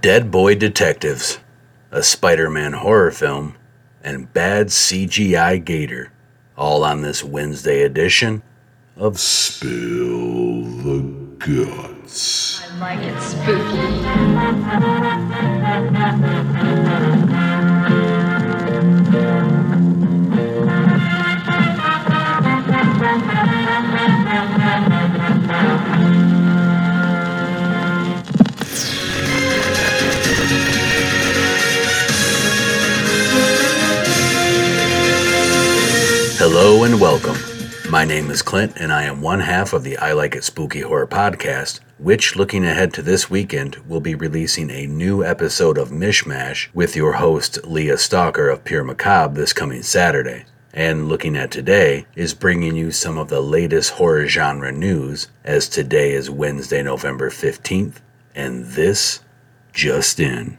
Dead Boy Detectives, a Spider Man horror film, and Bad CGI Gator, all on this Wednesday edition of Spill the Guts. I like it spooky. Welcome. My name is Clint, and I am one half of the I Like It Spooky Horror podcast, which, looking ahead to this weekend, will be releasing a new episode of Mishmash with your host, Leah Stalker of Pure Macabre, this coming Saturday. And looking at today is bringing you some of the latest horror genre news, as today is Wednesday, November 15th, and this just in.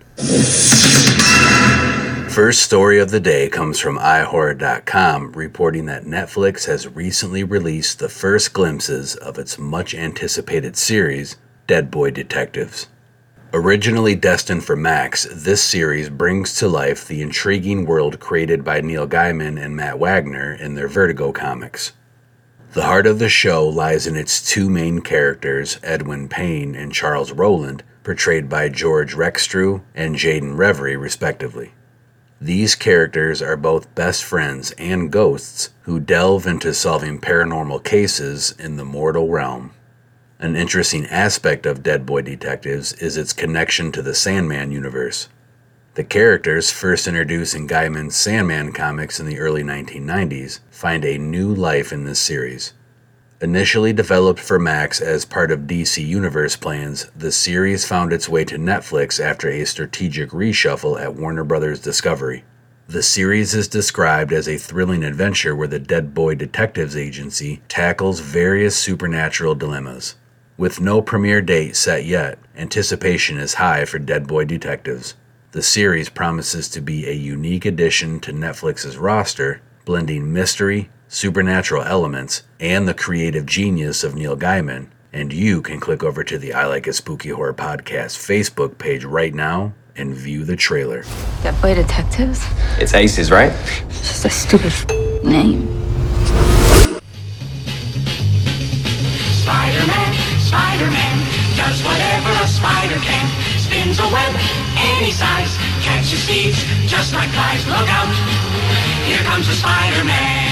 First story of the day comes from iHorror.com reporting that Netflix has recently released the first glimpses of its much anticipated series, Dead Boy Detectives. Originally destined for Max, this series brings to life the intriguing world created by Neil Gaiman and Matt Wagner in their Vertigo comics. The heart of the show lies in its two main characters, Edwin Payne and Charles Rowland, portrayed by George Rexstrew and Jayden Revri, respectively. These characters are both best friends and ghosts who delve into solving paranormal cases in the mortal realm. An interesting aspect of Dead Boy Detectives is its connection to the Sandman universe. The characters, first introduced in Gaiman's Sandman comics in the early 1990s, find a new life in this series. Initially developed for Max as part of DC Universe plans, the series found its way to Netflix after a strategic reshuffle at Warner Bros. Discovery. The series is described as a thrilling adventure where the Dead Boy Detectives Agency tackles various supernatural dilemmas. With no premiere date set yet, anticipation is high for Dead Boy Detectives. The series promises to be a unique addition to Netflix's roster, blending mystery, supernatural elements, and the creative genius of Neil Gaiman. And you can click over to the I Like It Spooky Horror Podcast Facebook page right now and view the trailer. That Boy Detectives? It's Aces, right? It's just a stupid f- name. Spider-Man, Spider-Man, does whatever a spider can. Spins a web any size, catches thieves just like flies. Look out, here comes the Spider-Man.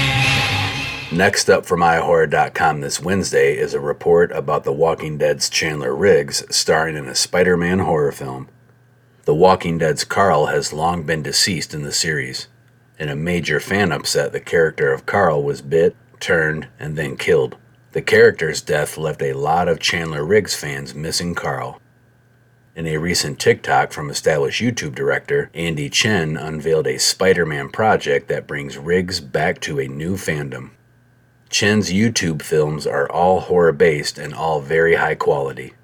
Next up from iHorror.com this Wednesday is a report about The Walking Dead's Chandler Riggs starring in a Spider Man horror film. The Walking Dead's Carl has long been deceased in the series. In a major fan upset, the character of Carl was bit, turned, and then killed. The character's death left a lot of Chandler Riggs fans missing Carl. In a recent TikTok from established YouTube director Andy Chen unveiled a Spider Man project that brings Riggs back to a new fandom. Chen's YouTube films are all horror based and all very high quality.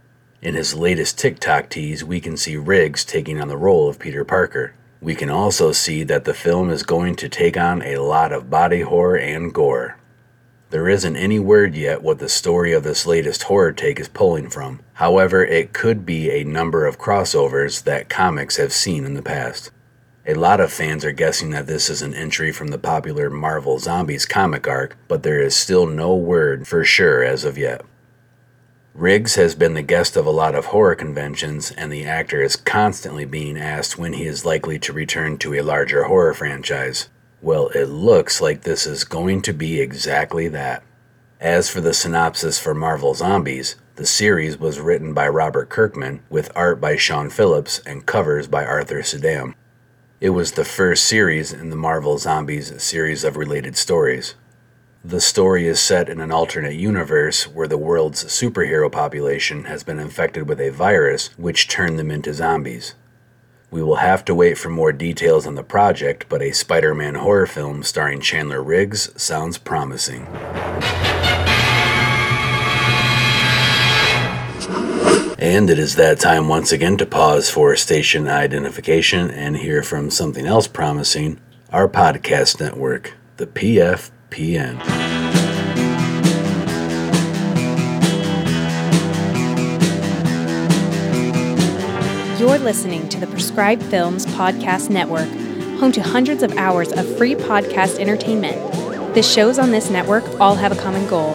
In his latest TikTok tease, we can see Riggs taking on the role of Peter Parker. We can also see that the film is going to take on a lot of body horror and gore. There isn't any word yet what the story of this latest horror take is pulling from. However, it could be a number of crossovers that comics have seen in the past. A lot of fans are guessing that this is an entry from the popular Marvel Zombies comic arc, but there is still no word for sure as of yet. Riggs has been the guest of a lot of horror conventions, and the actor is constantly being asked when he is likely to return to a larger horror franchise. Well, it looks like this is going to be exactly that. As for the synopsis for Marvel Zombies, the series was written by Robert Kirkman, with art by Sean Phillips and covers by Arthur Suydam. It was the first series in the Marvel Zombies series of related stories. The story is set in an alternate universe where the world's superhero population has been infected with a virus which turned them into zombies. We will have to wait for more details on the project, but a Spider Man horror film starring Chandler Riggs sounds promising. And it is that time once again to pause for a station identification and hear from something else promising our podcast network, the PFPN. You're listening to the Prescribed Films Podcast Network, home to hundreds of hours of free podcast entertainment. The shows on this network all have a common goal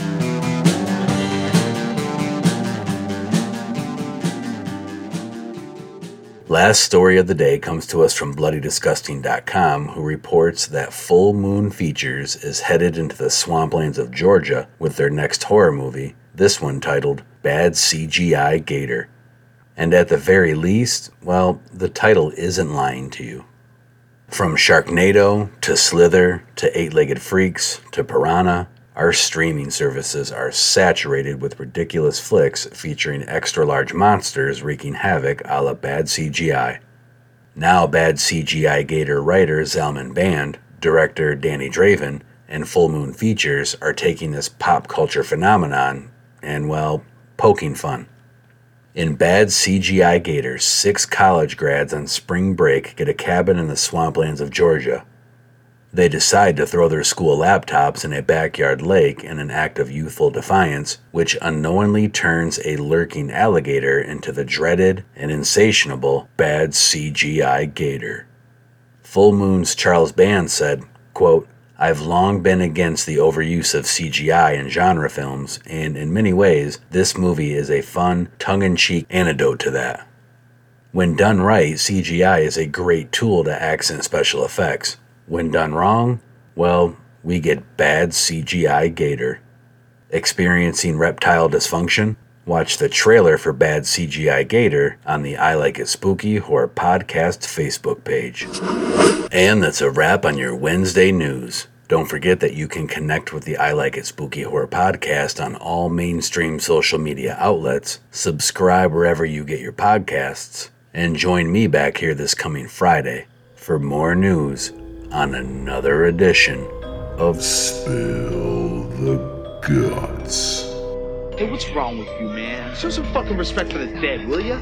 Last story of the day comes to us from BloodyDisgusting.com, who reports that Full Moon Features is headed into the swamplands of Georgia with their next horror movie, this one titled Bad CGI Gator. And at the very least, well, the title isn't lying to you. From Sharknado to Slither to Eight Legged Freaks to Piranha, our streaming services are saturated with ridiculous flicks featuring extra large monsters wreaking havoc a la Bad CGI. Now, Bad CGI Gator writer Zalman Band, director Danny Draven, and Full Moon Features are taking this pop culture phenomenon and, well, poking fun. In Bad CGI Gator, six college grads on spring break get a cabin in the swamplands of Georgia they decide to throw their school laptops in a backyard lake in an act of youthful defiance, which unknowingly turns a lurking alligator into the dreaded and insatiable bad CGI gator. Full Moon's Charles Band said, quote, I've long been against the overuse of CGI in genre films, and in many ways, this movie is a fun, tongue in cheek antidote to that. When done right, CGI is a great tool to accent special effects, when done wrong, well, we get bad CGI gator. Experiencing reptile dysfunction? Watch the trailer for Bad CGI Gator on the I Like It Spooky Horror Podcast Facebook page. And that's a wrap on your Wednesday news. Don't forget that you can connect with the I Like It Spooky Horror Podcast on all mainstream social media outlets, subscribe wherever you get your podcasts, and join me back here this coming Friday for more news on another edition of Spill the Guts. Hey, what's wrong with you, man? Show some fucking respect for the dead, will ya?